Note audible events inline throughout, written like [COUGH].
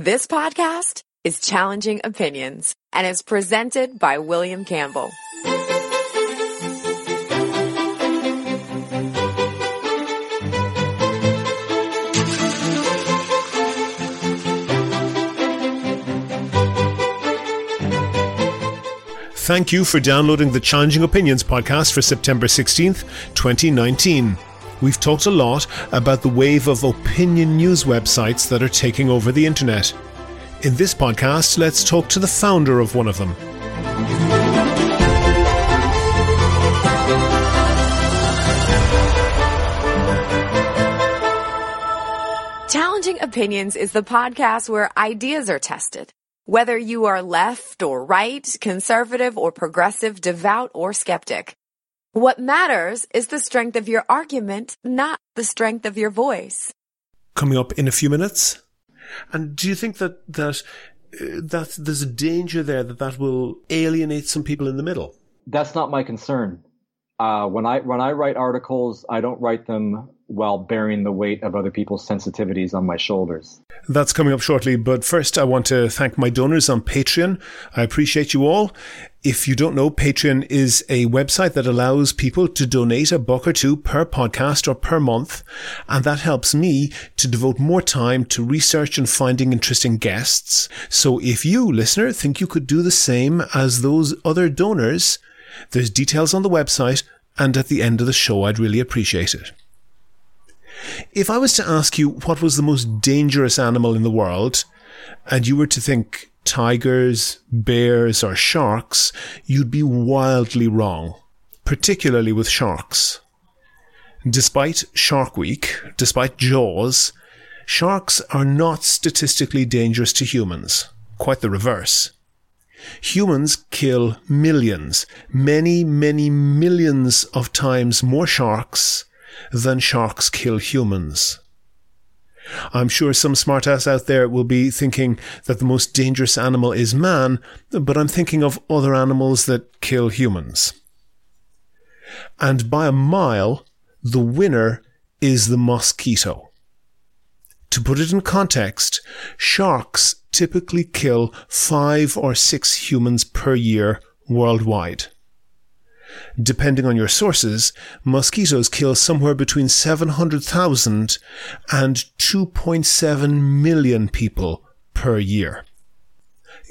This podcast is Challenging Opinions and is presented by William Campbell. Thank you for downloading the Challenging Opinions podcast for September 16th, 2019. We've talked a lot about the wave of opinion news websites that are taking over the internet. In this podcast, let's talk to the founder of one of them. Challenging Opinions is the podcast where ideas are tested. Whether you are left or right, conservative or progressive, devout or skeptic. What matters is the strength of your argument, not the strength of your voice. Coming up in a few minutes. And do you think that that uh, that there's a danger there that that will alienate some people in the middle? That's not my concern. Uh, when I when I write articles, I don't write them while bearing the weight of other people's sensitivities on my shoulders. That's coming up shortly, but first I want to thank my donors on Patreon. I appreciate you all. If you don't know, Patreon is a website that allows people to donate a buck or two per podcast or per month, and that helps me to devote more time to research and finding interesting guests. So if you, listener, think you could do the same as those other donors, there's details on the website, and at the end of the show, I'd really appreciate it. If I was to ask you what was the most dangerous animal in the world, and you were to think tigers, bears, or sharks, you'd be wildly wrong, particularly with sharks. Despite Shark Week, despite Jaws, sharks are not statistically dangerous to humans. Quite the reverse. Humans kill millions, many, many millions of times more sharks than sharks kill humans. I'm sure some smartass out there will be thinking that the most dangerous animal is man, but I'm thinking of other animals that kill humans. And by a mile, the winner is the mosquito. To put it in context, sharks typically kill five or six humans per year worldwide. Depending on your sources, mosquitoes kill somewhere between 700,000 and 2.7 million people per year.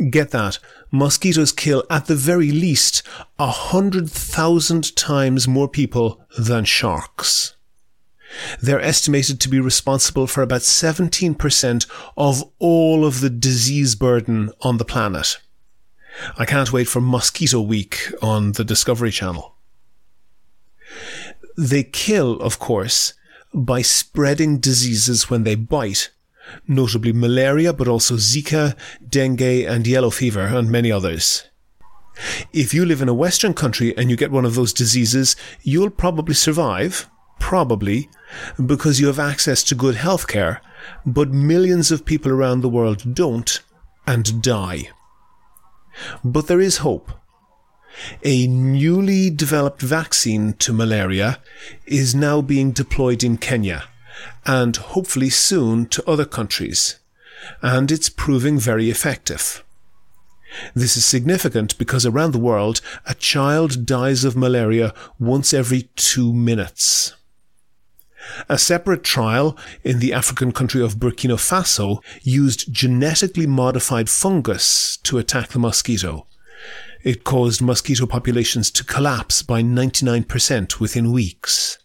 Get that. Mosquitoes kill at the very least a hundred thousand times more people than sharks. They're estimated to be responsible for about 17% of all of the disease burden on the planet. I can't wait for Mosquito Week on the Discovery Channel. They kill, of course, by spreading diseases when they bite, notably malaria, but also Zika, dengue, and yellow fever, and many others. If you live in a Western country and you get one of those diseases, you'll probably survive, probably, because you have access to good health care, but millions of people around the world don't and die. But there is hope. A newly developed vaccine to malaria is now being deployed in Kenya and hopefully soon to other countries, and it's proving very effective. This is significant because around the world, a child dies of malaria once every two minutes. A separate trial in the African country of Burkina Faso used genetically modified fungus to attack the mosquito. It caused mosquito populations to collapse by 99% within weeks.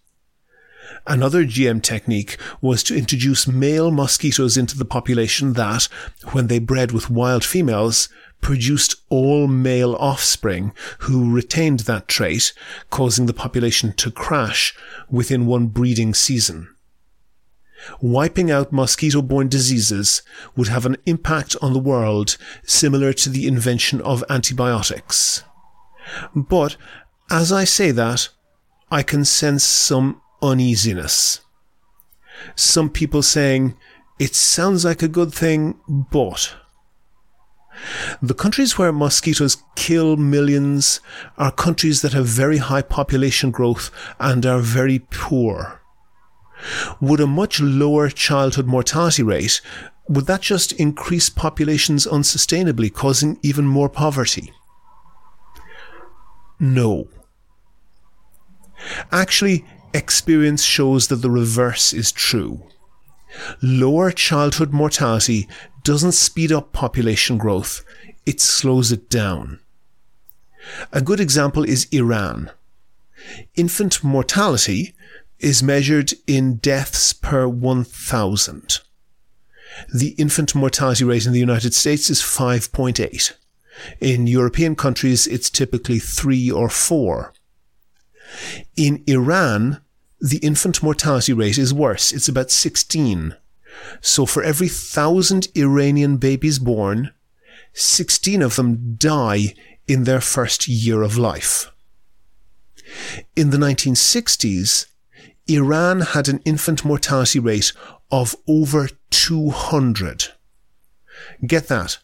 Another GM technique was to introduce male mosquitoes into the population that, when they bred with wild females, produced all male offspring who retained that trait, causing the population to crash within one breeding season. Wiping out mosquito-borne diseases would have an impact on the world similar to the invention of antibiotics. But, as I say that, I can sense some uneasiness. Some people saying, it sounds like a good thing, but. The countries where mosquitoes kill millions are countries that have very high population growth and are very poor. Would a much lower childhood mortality rate, would that just increase populations unsustainably, causing even more poverty? No. Actually, experience shows that the reverse is true. Lower childhood mortality doesn't speed up population growth, it slows it down. A good example is Iran. Infant mortality is measured in deaths per 1,000. The infant mortality rate in the United States is 5.8. In European countries, it's typically 3 or 4. In Iran, the infant mortality rate is worse. It's about 16. So for every thousand Iranian babies born, 16 of them die in their first year of life. In the 1960s, Iran had an infant mortality rate of over 200. Get that.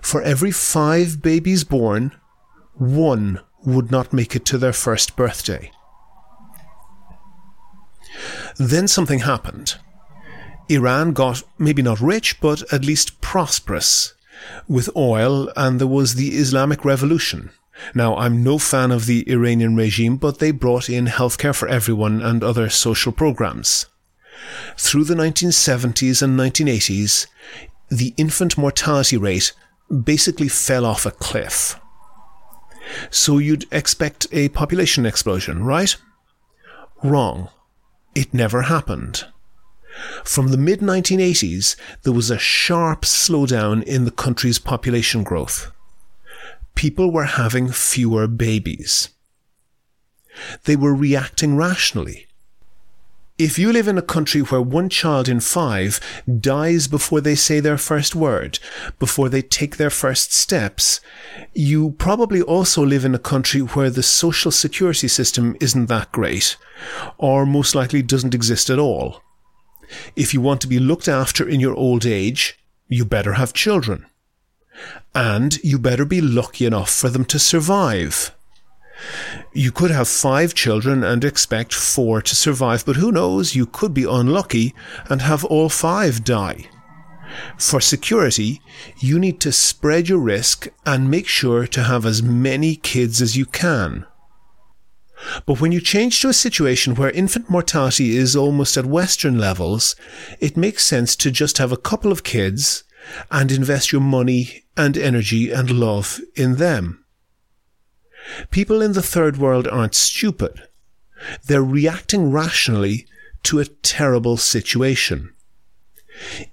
For every five babies born, one would not make it to their first birthday. Then something happened. Iran got maybe not rich, but at least prosperous with oil, and there was the Islamic Revolution. Now, I'm no fan of the Iranian regime, but they brought in healthcare for everyone and other social programs. Through the 1970s and 1980s, the infant mortality rate basically fell off a cliff. So you'd expect a population explosion, right? Wrong. It never happened. From the mid 1980s, there was a sharp slowdown in the country's population growth. People were having fewer babies. They were reacting rationally. If you live in a country where one child in five dies before they say their first word, before they take their first steps, you probably also live in a country where the social security system isn't that great, or most likely doesn't exist at all. If you want to be looked after in your old age, you better have children. And you better be lucky enough for them to survive. You could have five children and expect four to survive, but who knows, you could be unlucky and have all five die. For security, you need to spread your risk and make sure to have as many kids as you can. But when you change to a situation where infant mortality is almost at Western levels, it makes sense to just have a couple of kids and invest your money and energy and love in them. People in the third world aren't stupid. They're reacting rationally to a terrible situation.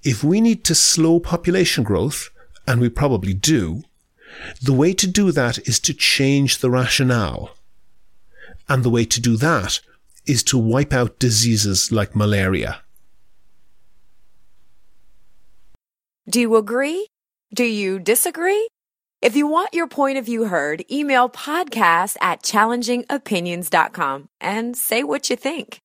If we need to slow population growth, and we probably do, the way to do that is to change the rationale. And the way to do that is to wipe out diseases like malaria. Do you agree? Do you disagree? If you want your point of view heard, email podcast at challengingopinions.com and say what you think.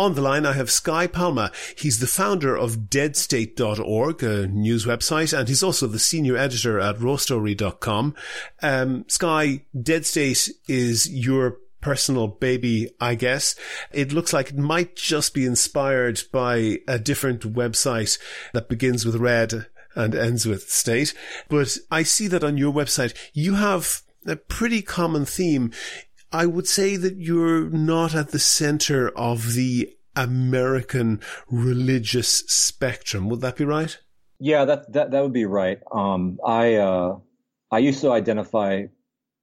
On the line, I have Sky Palma. He's the founder of deadstate.org, a news website, and he's also the senior editor at rawstory.com. Um, Sky, Deadstate is your personal baby, I guess. It looks like it might just be inspired by a different website that begins with red and ends with state. But I see that on your website, you have a pretty common theme. I would say that you're not at the center of the American religious spectrum. Would that be right? Yeah, that that that would be right. Um, I uh, I used to identify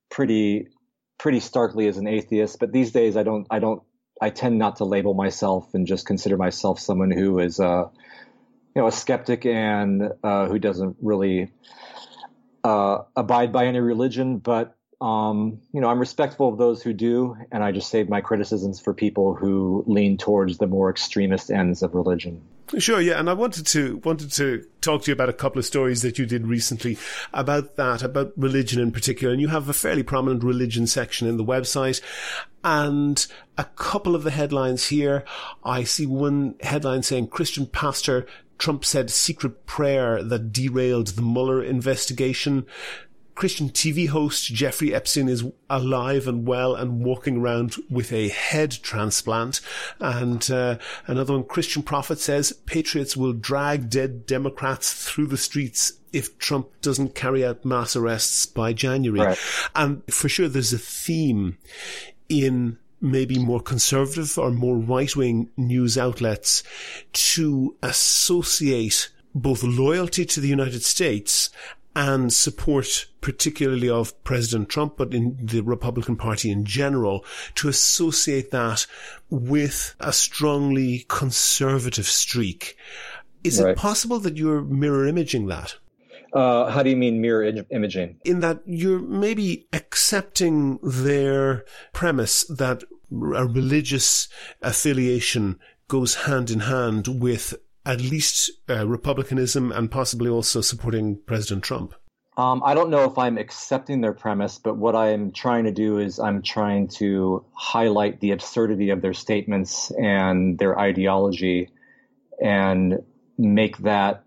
pretty pretty starkly as an atheist, but these days I don't I don't I tend not to label myself and just consider myself someone who is uh, you know a skeptic and uh, who doesn't really uh, abide by any religion, but um, you know, I'm respectful of those who do, and I just save my criticisms for people who lean towards the more extremist ends of religion. Sure, yeah, and I wanted to wanted to talk to you about a couple of stories that you did recently about that, about religion in particular. And you have a fairly prominent religion section in the website, and a couple of the headlines here. I see one headline saying Christian pastor Trump said secret prayer that derailed the Mueller investigation. Christian TV host Jeffrey Epstein is alive and well and walking around with a head transplant. And uh, another one, Christian Prophet says patriots will drag dead Democrats through the streets if Trump doesn't carry out mass arrests by January. Right. And for sure, there's a theme in maybe more conservative or more right wing news outlets to associate both loyalty to the United States and support particularly of President Trump, but in the Republican Party in general, to associate that with a strongly conservative streak. Is right. it possible that you're mirror imaging that? Uh, how do you mean mirror imaging? In that you're maybe accepting their premise that a religious affiliation goes hand in hand with at least uh, republicanism and possibly also supporting President Trump. Um, I don't know if I'm accepting their premise, but what I'm trying to do is I'm trying to highlight the absurdity of their statements and their ideology and make that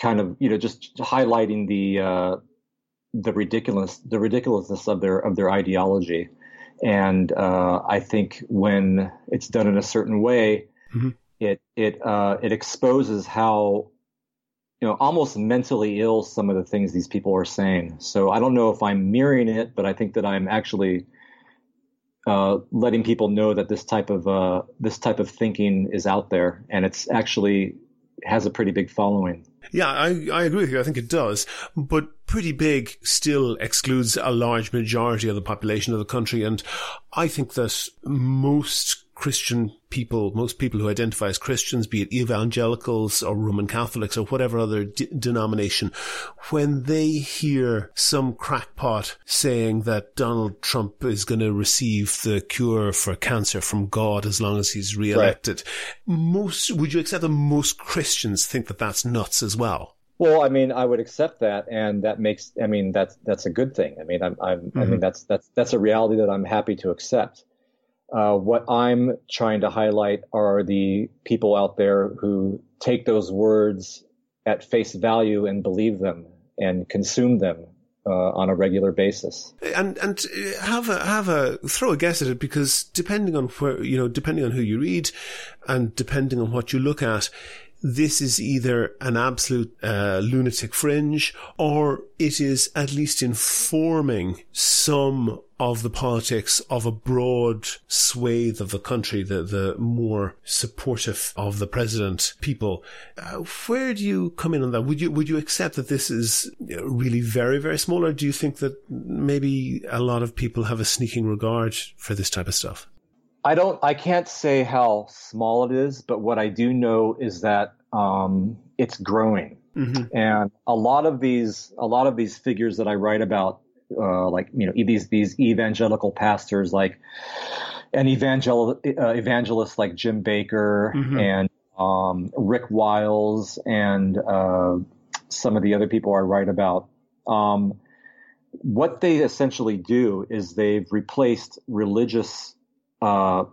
kind of you know just highlighting the uh, the ridiculous the ridiculousness of their of their ideology, and uh, I think when it's done in a certain way, mm-hmm. It it uh, it exposes how you know almost mentally ill some of the things these people are saying. So I don't know if I'm mirroring it, but I think that I'm actually. Uh, letting people know that this type of uh, this type of thinking is out there, and it's actually has a pretty big following. Yeah, I, I agree with you. I think it does. But pretty big still excludes a large majority of the population of the country. And I think that most Christian people, most people who identify as Christians, be it evangelicals or Roman Catholics or whatever other de- denomination, when they hear some crackpot saying that Donald Trump is going to receive the cure for cancer from God as long as he's re-elected, right. most, would you accept that most Christians think that that's nuts as well? Well, I mean, I would accept that, and that makes, I mean, that's that's a good thing. I mean, I'm, I'm mm-hmm. I mean, mm-hmm. that's that's that's a reality that I'm happy to accept. Uh, what I'm trying to highlight are the people out there who take those words at face value and believe them and consume them uh, on a regular basis. And and have a have a throw a guess at it because depending on where you know depending on who you read and depending on what you look at, this is either an absolute uh, lunatic fringe or it is at least informing some of the politics of a broad swathe of the country, the, the more supportive of the president people. Uh, where do you come in on that? Would you, would you accept that this is really very, very small or do you think that maybe a lot of people have a sneaking regard for this type of stuff? I don't. I can't say how small it is, but what I do know is that um, it's growing, mm-hmm. and a lot of these, a lot of these figures that I write about, uh, like you know, these these evangelical pastors, like an evangel uh, evangelist like Jim Bakker mm-hmm. and um, Rick Wiles and uh, some of the other people I write about. Um, what they essentially do is they've replaced religious uh,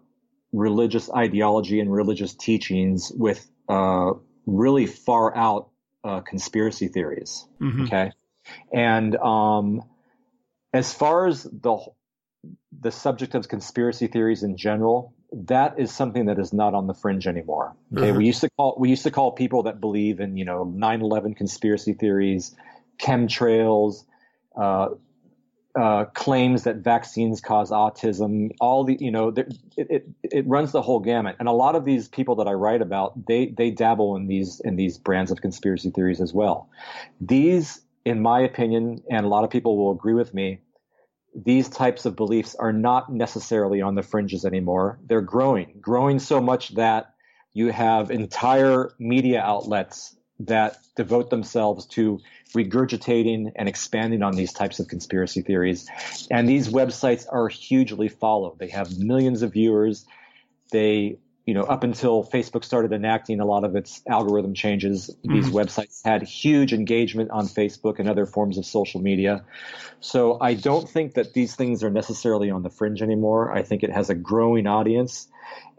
religious ideology and religious teachings with uh, really far out uh, conspiracy theories. Mm-hmm. Okay, and um, as far as the the subject of conspiracy theories in general, that is something that is not on the fringe anymore. Okay, mm-hmm. we used to call we used to call people that believe in you know 9/11 conspiracy theories, chemtrails, uh, uh, claims that vaccines cause autism, all the, you know, it, it, it runs the whole gamut. And a lot of these people that I write about, they, they dabble in these, in these brands of conspiracy theories as well. These, in my opinion, and a lot of people will agree with me, these types of beliefs are not necessarily on the fringes anymore. They're growing, growing so much that you have entire media outlets that devote themselves to regurgitating and expanding on these types of conspiracy theories. And these websites are hugely followed. They have millions of viewers. They, you know, up until Facebook started enacting a lot of its algorithm changes, mm-hmm. these websites had huge engagement on Facebook and other forms of social media. So I don't think that these things are necessarily on the fringe anymore. I think it has a growing audience.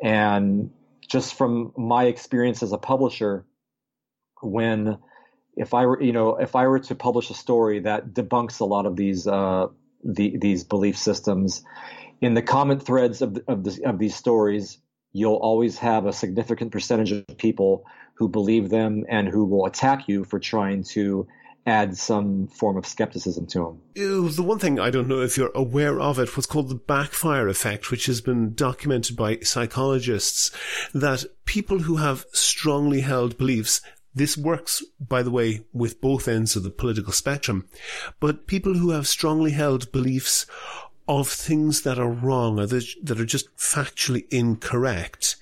And just from my experience as a publisher, when if I were, you know, if I were to publish a story that debunks a lot of these uh, the, these belief systems, in the comment threads of of, of these stories, you'll always have a significant percentage of people who believe them and who will attack you for trying to add some form of skepticism to them. The one thing I don't know if you're aware of it, what's called the backfire effect, which has been documented by psychologists, that people who have strongly held beliefs this works, by the way, with both ends of the political spectrum. But people who have strongly held beliefs of things that are wrong or that are just factually incorrect,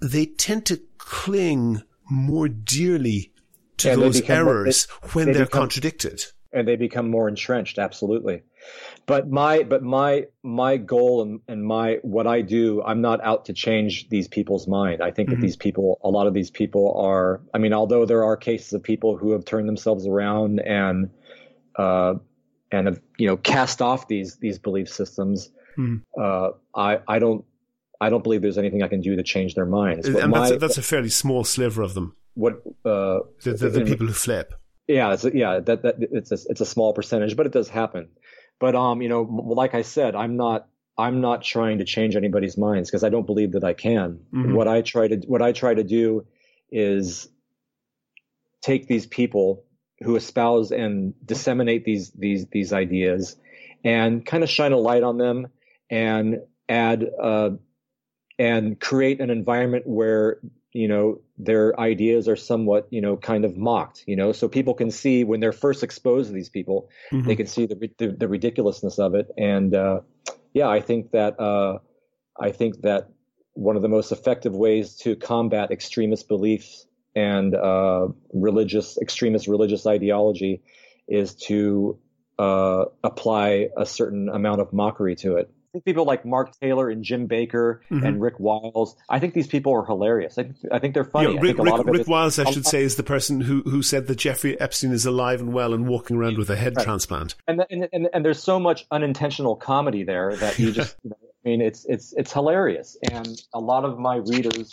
they tend to cling more dearly to yeah, those errors more, they, when they are contradicted. And they become more entrenched, absolutely. But my but my my goal and, and my what I do, I'm not out to change these people's mind. I think mm-hmm. that these people, a lot of these people are. I mean, although there are cases of people who have turned themselves around and uh, and have you know cast off these these belief systems, mm-hmm. uh, I I don't I don't believe there's anything I can do to change their minds. and my, that's, a, that's a fairly small sliver of them. What uh, the, the, the people who flip? Yeah, it's a, yeah, that, that it's a, it's a small percentage, but it does happen. But um, you know, like I said, I'm not I'm not trying to change anybody's minds because I don't believe that I can. Mm-hmm. What I try to what I try to do is take these people who espouse and disseminate these these these ideas and kind of shine a light on them and add uh, and create an environment where you know their ideas are somewhat you know kind of mocked you know? So people can see when they're first exposed to these people mm-hmm. they can see the, the, the ridiculousness of it. And uh, yeah i think that uh, i think that one of the most effective ways to combat extremist beliefs and uh, religious extremist religious ideology is to uh, apply a certain amount of mockery to it think people like Mark Taylor and Jim Bakker mm-hmm. and Rick Wiles, I think these people are hilarious. I, I think they're funny. Yeah, Rick, Rick, Rick Wiles, I should say, is the person who, who said that Jeffrey Epstein is alive and well and walking around with a head right. transplant. And, and, and and there's so much unintentional comedy there that you [LAUGHS] just, you know, I mean, it's it's it's hilarious, and a lot of my readers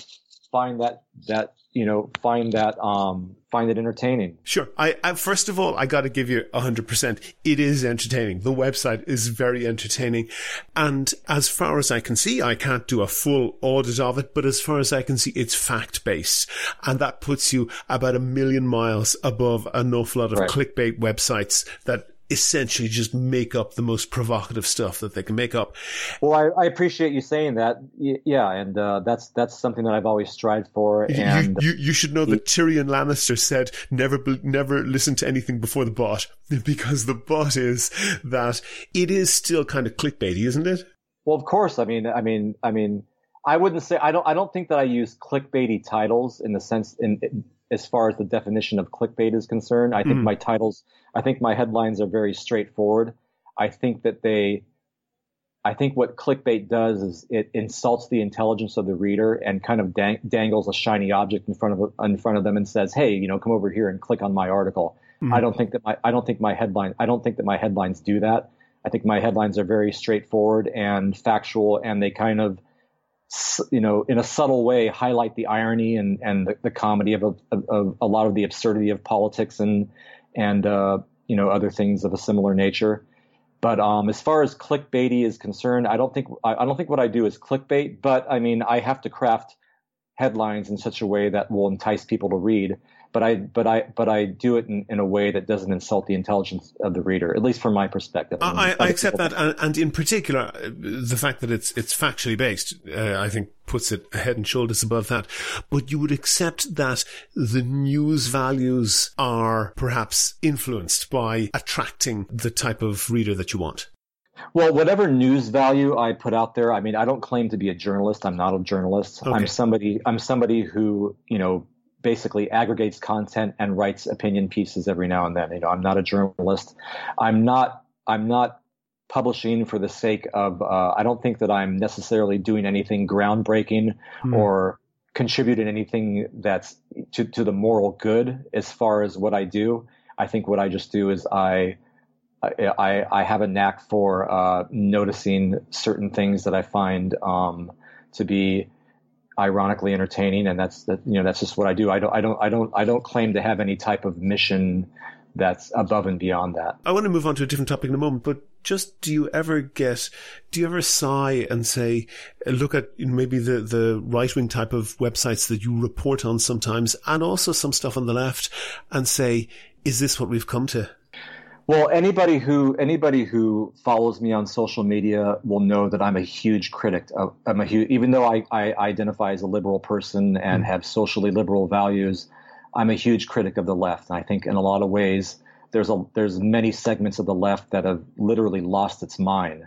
find that that you know find that um find it entertaining. Sure. I, I first of all i got to give you 100% it is entertaining. The website is very entertaining. And as far as i can see i can't do a full audit of it but as far as i can see it's fact based and that puts you about a million miles above an awful lot of right. clickbait websites that essentially just make up the most provocative stuff that they can make up. Well, I, I appreciate you saying that. yeah, and uh, that's that's something that I've always strived for. And you, you, you should know that Tyrion Lannister said never never listen to anything before the bot [LAUGHS] because the bot is that it is still kind of clickbaity, isn't it? Well, of course. I mean, I mean, I mean, I wouldn't say I don't. I don't think that I use clickbaity titles in the sense in, in as far as the definition of clickbait is concerned. I think mm. my titles, I think my headlines are very straightforward. I think that they, I think what clickbait does is it insults the intelligence of the reader and kind of dang, dangles a shiny object in front of in front of them and says, "Hey, you know, come over here and click on my article." Mm. I don't think that my I don't think my headline I don't think that my headlines do that. I think my headlines are very straightforward and factual, and they kind of you know, in a subtle way, highlight the irony and and the, the comedy of a, of, a lot of the absurdity of politics and and uh, you know other things of a similar nature. But um, as far as clickbaity is concerned, I don't think I, I don't think what I do is clickbait. But I mean, I have to craft headlines in such a way that will entice people to read but I but I but I do it in, in a way that doesn't insult the intelligence of the reader, at least from my perspective. I, I accept that, and, and, in particular, the fact that it's it's factually based, uh, I think puts it head and shoulders above that. But you would accept that the news values are perhaps influenced by attracting the type of reader that you want. Well, whatever news value I put out there, I mean, I don't claim to be a journalist. I'm not a journalist. Okay. I'm somebody. I'm somebody who, you know, basically aggregates content and writes opinion pieces every now and then. You know, I'm not a journalist. I'm not. I'm not publishing for the sake of. Uh, I don't think that I'm necessarily doing anything groundbreaking mm. or contributing anything that's to to the moral good as far as what I do. I think what I just do is I. I, I have a knack for uh, noticing certain things that I find um, to be ironically entertaining, and that's that. You know, that's just what I do. I don't, I don't, I don't, I don't claim to have any type of mission that's above and beyond that. I want to move on to a different topic in a moment, but just do you ever get, do you ever sigh and say, look at maybe the, the right wing type of websites that you report on sometimes and also some stuff on the left and say, is this what we've come to? Well, anybody who anybody who follows me on social media will know that I'm a huge critic. Of, I'm a huge, even though I, I identify as a liberal person and mm-hmm. have socially liberal values, I'm a huge critic of the left. And I think in a lot of ways there's a there's many segments of the left that have literally lost its mind.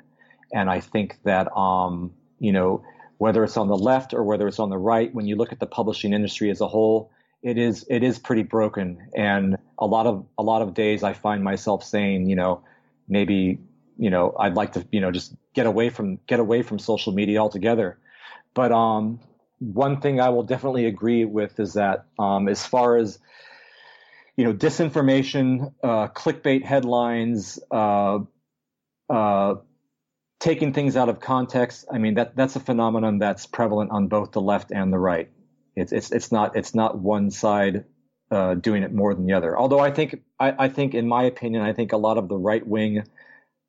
And I think that um, you know whether it's on the left or whether it's on the right, when you look at the publishing industry as a whole, it is it is pretty broken. And a lot of a lot of days I find myself saying, you know, maybe you know I'd like to you know just get away from get away from social media altogether. But um, one thing I will definitely agree with is that um, as far as you know disinformation, uh, clickbait headlines, uh, uh, taking things out of context. I mean that that's a phenomenon that's prevalent on both the left and the right. It's it's it's not it's not one side uh, doing it more than the other. Although I think I, I, think in my opinion, I think a lot of the right wing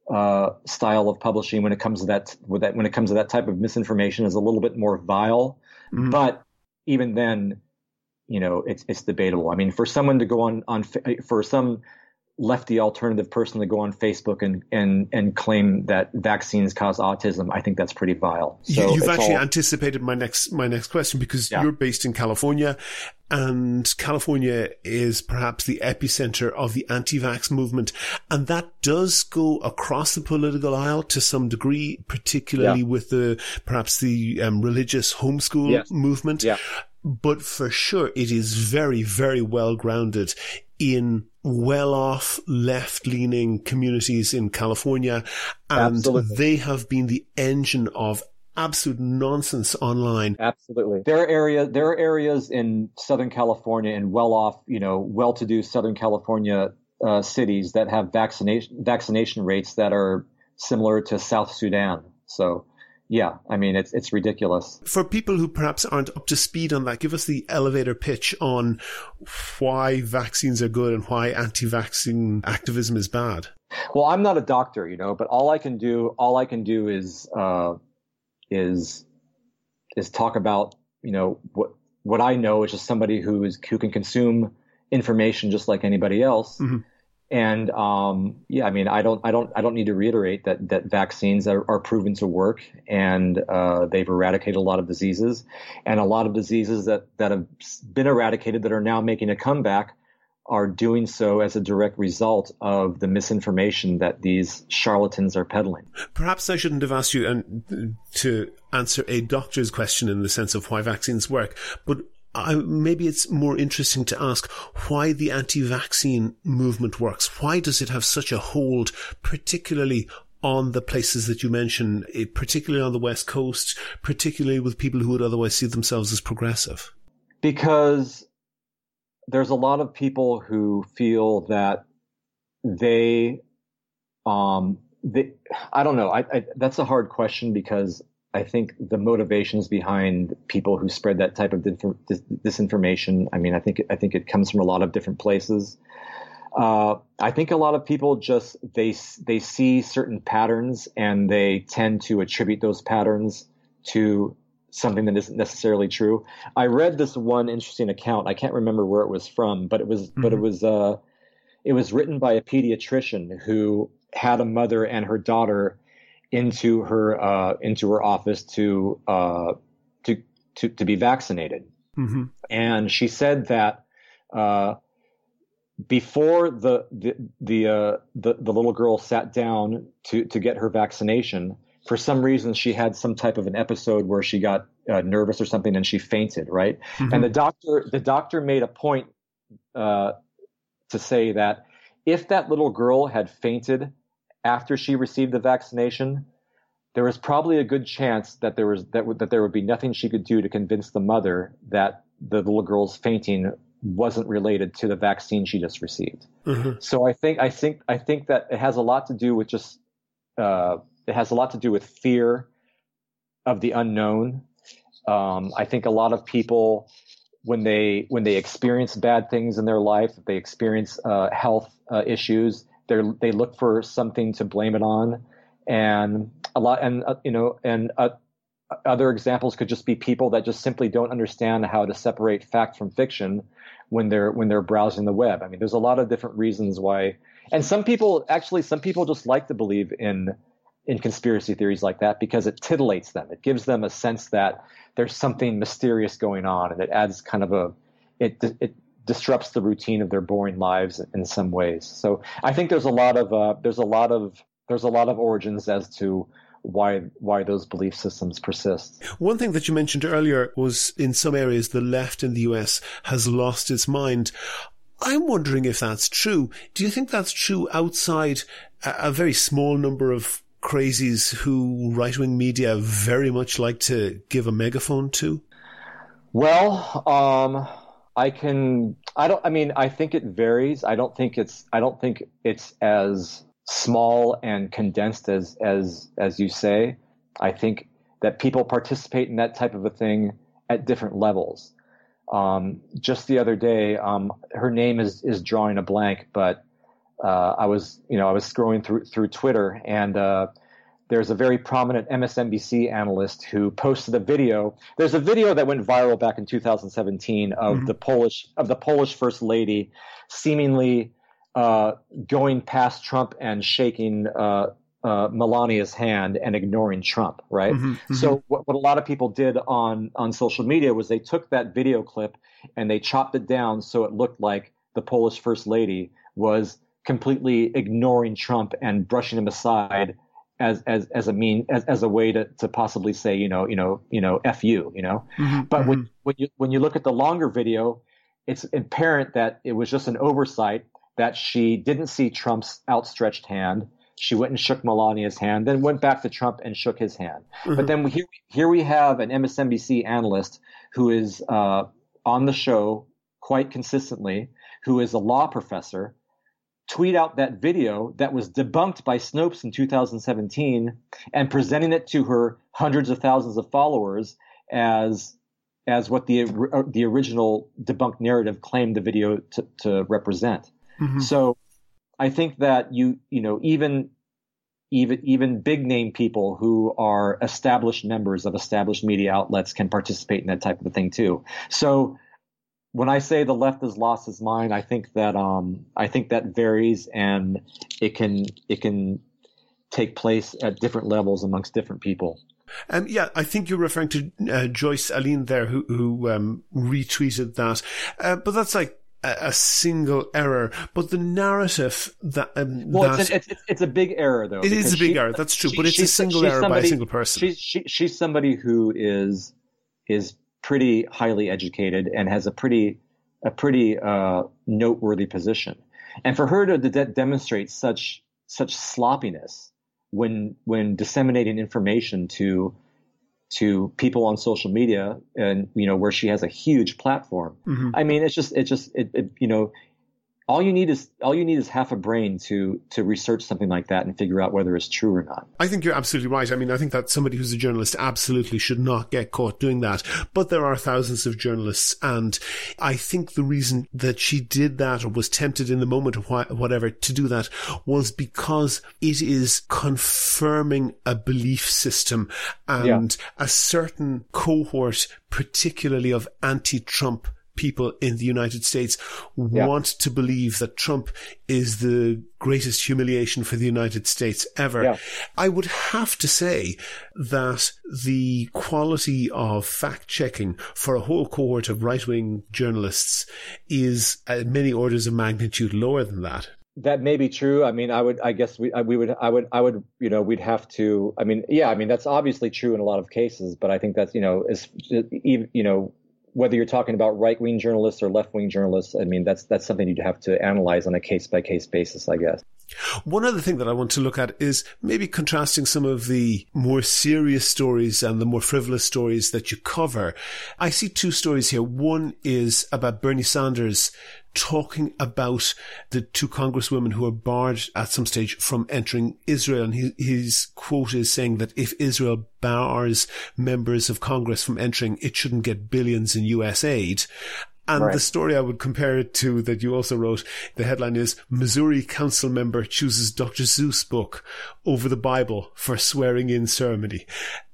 uh, style of publishing when it comes to that, that when it comes to that type of misinformation is a little bit more vile. Mm-hmm. But even then, you know, it's it's debatable. I mean, for someone to go on on for some lefty alternative person to go on Facebook and and and claim that vaccines cause autism, I think that's pretty vile. So You've actually all, anticipated my next my next question because yeah. you're based in California, and California is perhaps the epicenter of the anti-vax movement, and that does go across the political aisle to some degree, particularly yeah. with the perhaps the um, religious homeschool yes. movement. Yeah but for sure it is very, very well grounded in well off left leaning communities in California. And Absolutely. they have been the engine of absolute nonsense online. Absolutely. There are areas there are areas in Southern California and well off, you know, well to do Southern California uh, cities that have vaccination vaccination rates that are similar to South Sudan. So yeah, I mean it's it's ridiculous. For people who perhaps aren't up to speed on that, give us the elevator pitch on why vaccines are good and why anti-vaccine activism is bad. Well, I'm not a doctor, you know, but all I can do all I can do is uh, is is talk about you know what what I know is just somebody who is who can consume information just like anybody else. Mm-hmm and um, yeah, I mean, I don't, I don't, I don't need to reiterate that that vaccines are, are proven to work, and uh, they've eradicated a lot of diseases, and a lot of diseases that that have been eradicated that are now making a comeback are doing so as a direct result of the misinformation that these charlatans are peddling. Perhaps I shouldn't have asked you and to answer a doctor's question in the sense of why vaccines work, but I, maybe it's more interesting to ask why the anti-vaccine movement works. Why does it have such a hold, particularly on the places that you mention, eh, particularly on the West Coast, particularly with people who would otherwise see themselves as progressive? Because there's a lot of people who feel that they, um, they, I don't know. I, I, that's a hard question because I think the motivations behind people who spread that type of disinformation. I mean, I think I think it comes from a lot of different places. Uh, I think a lot of people just they they see certain patterns and they tend to attribute those patterns to something that isn't necessarily true. I read this one interesting account. I can't remember where it was from, but it was mm-hmm. but it mm-hmm. was uh, it was written by a pediatrician who had a mother and her daughter into her uh, into her office to uh, to, to to be vaccinated, mm-hmm. and she said that uh, before the the the, uh, the, the little girl sat down to to get her vaccination, for some reason she had some type of an episode where she got uh, nervous or something and she fainted, right? Mm-hmm. And the doctor the doctor made a point uh, to say that if that little girl had fainted after she received the vaccination, there was probably a good chance that there was that, that there would be nothing she could do to convince the mother that the little girl's fainting wasn't related to the vaccine she just received. Mm-hmm. So I think I think I think that it has a lot to do with just uh, it has a lot to do with fear of the unknown, Um, I think a lot of people, when they when they experience bad things in their life, they experience uh, health uh, issues, they they look for something to blame it on, and a lot and uh, you know and uh, other examples could just be people that just simply don't understand how to separate fact from fiction when they're when they're browsing the web. I mean, there's a lot of different reasons why, and some people actually some people just like to believe in in conspiracy theories like that because it titillates them. It gives them a sense that there's something mysterious going on, and it adds kind of a it it disrupts the routine of their boring lives in some ways. So I think there's a lot of uh, there's a lot of there's a lot of origins as to why why those belief systems persist. One thing that you mentioned earlier was in some areas the left in the US has lost its mind. I'm wondering if that's true. Do you think that's true outside a, a very small number of crazies who right wing media very much like to give a megaphone to? Well, um, I can. I don't. I mean, I think it varies. I don't think it's. I don't think it's as small and condensed as as as you say. I think that people participate in that type of a thing at different levels. Um, just the other day, um, her name is is drawing a blank, but uh, I was you know I was scrolling through through Twitter and uh, there's a very prominent MSNBC analyst who posted a video. There's a video that went viral back in 2017 of mm-hmm. the Polish of the Polish first lady seemingly uh, going past Trump and shaking uh, uh, Melania's hand and ignoring Trump, right? Mm-hmm, mm-hmm. So what, what, a lot of people did on on social media was they took that video clip and they chopped it down so it looked like the Polish first lady was completely ignoring Trump and brushing him aside as as as a mean as, as a way to, to possibly say you know you know you know f you you know mm-hmm, but when mm-hmm. when you when you look at the longer video it's apparent that it was just an oversight that she didn't see Trump's outstretched hand. She went and shook Melania's hand, then went back to Trump and shook his hand. Mm-hmm. But then here, here we have an MSNBC analyst who is uh, on the show quite consistently, who is a law professor, tweet out that video that was debunked by Snopes in 2017 and presenting it to her hundreds of thousands of followers as as what the the original debunked narrative claimed the video to, to represent. Mm-hmm. So I think that you you know even even even big name people who are established members of established media outlets can participate in that type of a thing too. So when I say the left has lost its mind, I think that um, I think that varies and it can it can take place at different levels amongst different people. Um, yeah, I think you're referring to uh, Joyce Alene there, who who um, retweeted that. Uh, but that's like a, single error, but the narrative that um, well, that, it's, it's, it's, a big error though. It is a big she, error. That's true, she, but it's a single error somebody, by a single person. She's she, she's somebody who is is pretty highly educated and has a pretty a pretty uh, noteworthy position, and for her to de- demonstrate such such sloppiness when when disseminating information to to people on social media and you know where she has a huge platform mm-hmm. i mean it's just it's just it, it, you know all you need is all you need is half a brain to to research something like that and figure out whether it's true or not. I think you're absolutely right. I mean, I think that somebody who's a journalist absolutely should not get caught doing that. But there are thousands of journalists, and I think the reason that she did that or was tempted in the moment or whatever to do that was because it is confirming a belief system and yeah. a certain cohort, particularly of anti-Trump people in the United States yeah. want to believe that Trump is the greatest humiliation for the United States ever. Yeah. I would have to say that the quality of fact checking for a whole cohort of right wing journalists is uh, many orders of magnitude lower than that. That may be true. I mean, I would, I guess we, we would, I would, I would, you know, we'd have to. I mean, yeah, I mean, that's obviously true in a lot of cases, but I think that's, you know, is, you know, whether you're talking about right wing journalists or left wing journalists, I mean, that's that's something you'd have to analyze on a case by case basis, I guess. One other thing that I want to look at is maybe contrasting some of the more serious stories and the more frivolous stories that you cover. I see two stories here. One is about Bernie Sanders talking about the two congresswomen who are barred at some stage from entering Israel. And he, his quote is saying that if Israel bars members of Congress from entering, it shouldn't get billions in US aid. And right. the story I would compare it to that you also wrote, the headline is Missouri council member chooses Dr. Seuss book over the Bible for swearing in ceremony.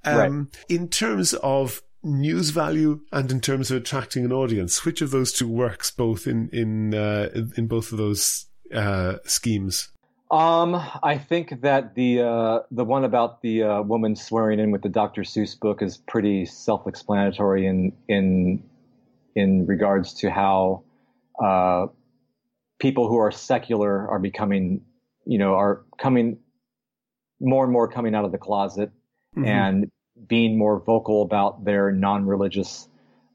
Um, right. In terms of news value and in terms of attracting an audience, which of those two works both in, in, uh, in both of those, uh, schemes? Um, I think that the uh, the one about the uh, woman swearing in with the Dr. Seuss book is pretty self-explanatory in in in regards to how uh, people who are secular are becoming, you know, are coming more and more coming out of the closet mm-hmm. and being more vocal about their non-religious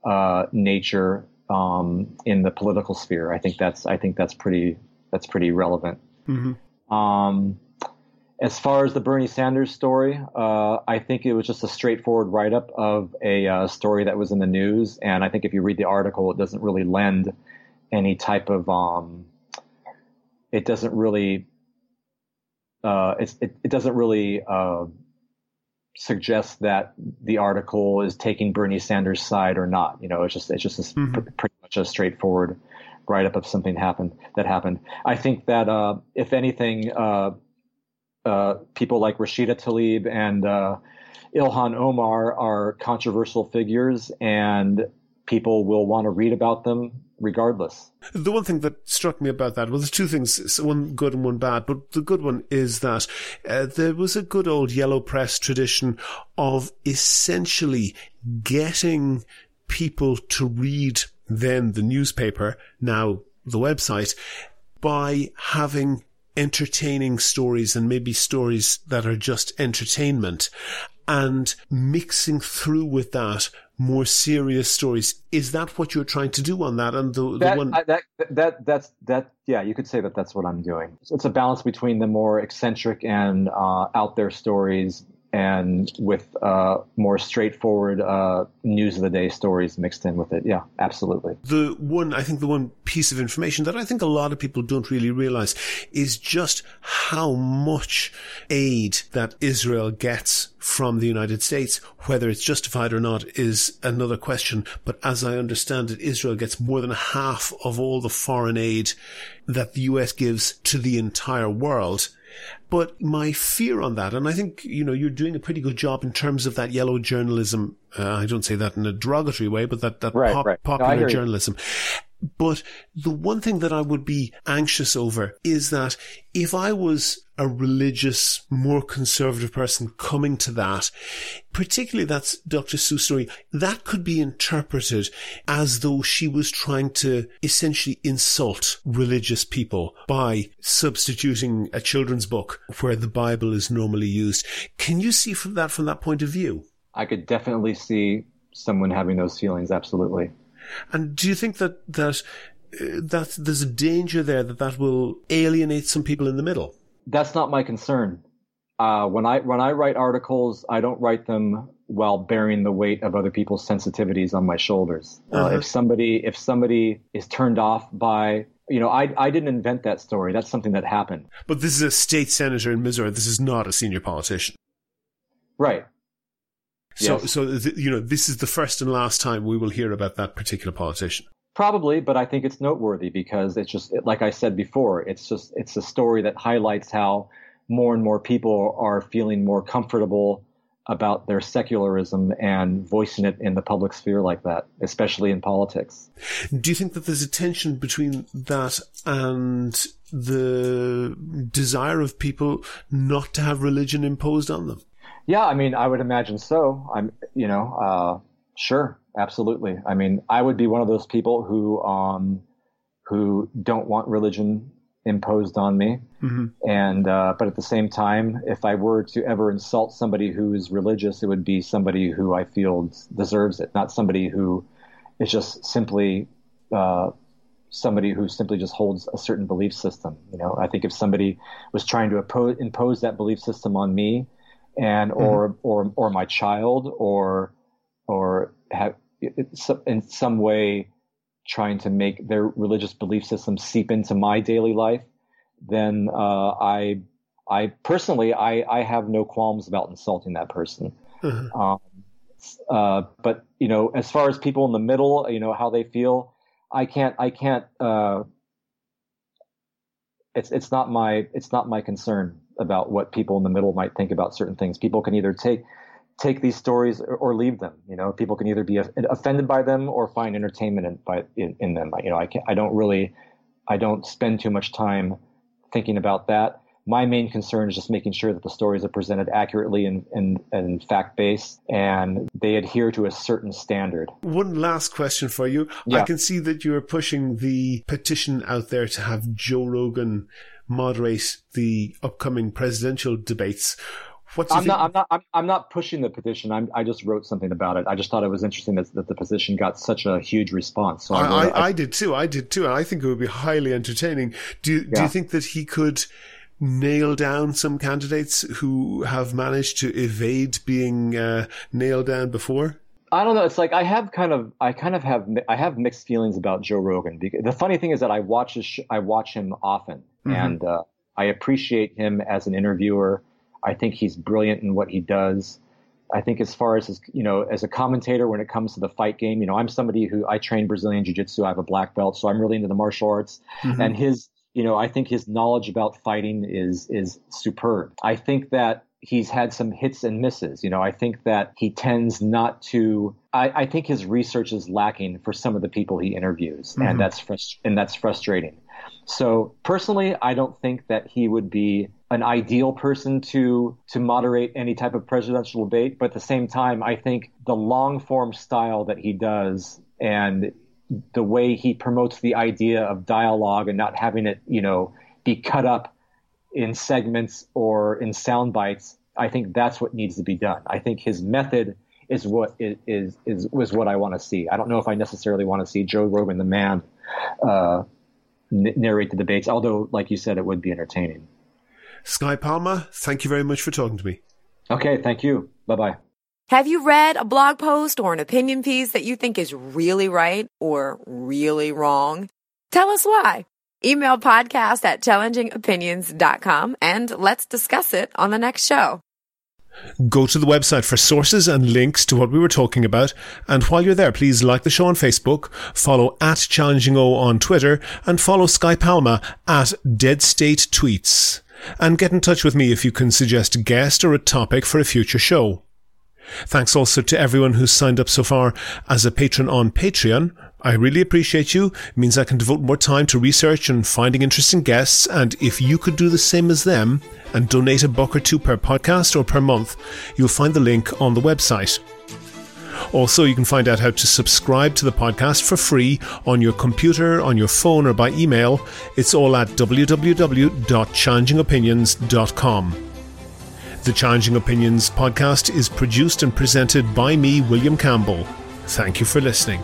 uh, nature um, in the political sphere. I think that's I think that's pretty that's pretty relevant. Mm-hmm. Um, as far as the Bernie Sanders story, uh, I think it was just a straightforward write up of a uh, story that was in the news. And I think if you read the article, it doesn't really lend any type of, um, it doesn't really, uh, it, it, doesn't really uh, suggest that the article is taking Bernie Sanders' side or not. You know, it's just, it's just a, mm-hmm. pr- pretty much a straightforward write up of something happened that happened. I think that uh, if anything, uh, uh, people like Rashida Tlaib and uh, Ilhan Omar are controversial figures, and people will want to read about them regardless. The one thing that struck me about that, well, there's two things, one good and one bad, but the good one is that uh, there was a good old yellow press tradition of essentially getting people to read then the newspaper, now the website, by having entertaining stories and maybe stories that are just entertainment and mixing through with that more serious stories. Is that what you're trying to do on that? And the, that, the one I, that that that's that yeah, you could say that that's what I'm doing. It's a balance between the more eccentric and uh, out there stories and with uh, more straightforward uh, news of the day stories mixed in with it. Yeah, absolutely. The one, I think the one piece of information that I think a lot of people don't really realize is just how much aid that Israel gets from the United States. Whether it's justified or not is another question. But as I understand it, Israel gets more than half of all the foreign aid that the US gives to the entire world. But my fear on that, and I think, you know, you're doing a pretty good job in terms of that yellow journalism. Uh, I don't say that in a derogatory way, but that, that right, pop, right. popular no, journalism. But the one thing that I would be anxious over is that if I was a religious, more conservative person coming to that, particularly that's Dr. Seuss story, that could be interpreted as though she was trying to essentially insult religious people by substituting a children's book where the Bible is normally used. Can you see from that from that point of view? I could definitely see someone having those feelings, absolutely. And do you think that that uh, that there's a danger there that that will alienate some people in the middle? That's not my concern. Uh, when I when I write articles, I don't write them while bearing the weight of other people's sensitivities on my shoulders. Uh, uh-huh. if somebody if somebody is turned off by you know, I I didn't invent that story. That's something that happened. But this is a state senator in Missouri. This is not a senior politician. Right. So, yes. so th- you know, this is the first and last time we will hear about that particular politician. Probably, but I think it's noteworthy because it's just like I said before. It's just it's a story that highlights how more and more people are feeling more comfortable about their secularism and voicing it in the public sphere like that, especially in politics. Do you think that there's a tension between that and the desire of people not to have religion imposed on them? Yeah, I mean, I would imagine so. I'm, you know, uh, sure, absolutely. I mean, I would be one of those people who, um, who don't want religion imposed on me. Mm-hmm. And, uh, but at the same time, if I were to ever insult somebody who is religious, it would be somebody who I feel deserves it, not somebody who is just simply, uh, somebody who simply just holds a certain belief system. You know, I think if somebody was trying to impose, impose that belief system on me, and mm-hmm. or or or my child or or have in some way trying to make their religious belief system seep into my daily life, then uh, I, I personally, I, I have no qualms about insulting that person. Mm-hmm. Um, uh, but you know, as far as people in the middle, you know how they feel, I can't, I can't. Uh, it's it's not my it's not my concern about what people in the middle might think about certain things. People can either take take these stories or, or leave them. You know, people can either be offended by them or find entertainment in, by, in, in them. You know, I can I don't really I don't spend too much time thinking about that my main concern is just making sure that the stories are presented accurately and, and, and fact based and they adhere to a certain standard. One last question for you. Yeah. I can see that you're pushing the petition out there to have Joe Rogan moderate the upcoming presidential debates. What's I'm not, I'm not, I'm, I'm, not pushing the petition. I'm, i just wrote something about it. I just thought it was interesting that, that the petition got such a huge response. So I, I, I, did too. I did too. And I think it would be highly entertaining. Do you, yeah. do you think that he could nail down some candidates who have managed to evade being uh, nailed down before? I don't know. It's like I have kind of, I kind of have, I have mixed feelings about Joe Rogan. The funny thing is that I watch his, I watch him often, mm-hmm. and uh, I appreciate him as an interviewer. I think he's brilliant in what he does. I think as far as his, you know, as a commentator when it comes to the fight game, you know, I'm somebody who I train Brazilian jiu-jitsu. I have a black belt, so I'm really into the martial arts. Mm-hmm. And his you know, I think his knowledge about fighting is is superb. I think that he's had some hits and misses. You know, I think that he tends not to. I, I think his research is lacking for some of the people he interviews, mm-hmm. and that's frust- and that's frustrating. So personally, I don't think that he would be an ideal person to to moderate any type of presidential debate. But at the same time, I think the long form style that he does and the way he promotes the idea of dialogue and not having it, you know, be cut up in segments or in sound bites. I think that's what needs to be done. I think his method is what is is is, is what I want to see. I don't know if I necessarily want to see Joe Rogan, the man, uh, n- narrate the debates. Although, like you said, it would be entertaining. Sky Palma, thank you very much for talking to me. Okay, thank you. Bye bye. Have you read a blog post or an opinion piece that you think is really right or really wrong? Tell us why. Email podcast at challengingopinions.com and let's discuss it on the next show. Go to the website for sources and links to what we were talking about. And while you're there, please like the show on Facebook, follow at Challenging O on Twitter, and follow Sky Palma at Dead State Tweets. And get in touch with me if you can suggest a guest or a topic for a future show. Thanks also to everyone who's signed up so far as a patron on Patreon. I really appreciate you. It means I can devote more time to research and finding interesting guests. And if you could do the same as them and donate a buck or two per podcast or per month, you'll find the link on the website. Also, you can find out how to subscribe to the podcast for free on your computer, on your phone, or by email. It's all at www.challengingopinions.com. The Challenging Opinions podcast is produced and presented by me, William Campbell. Thank you for listening.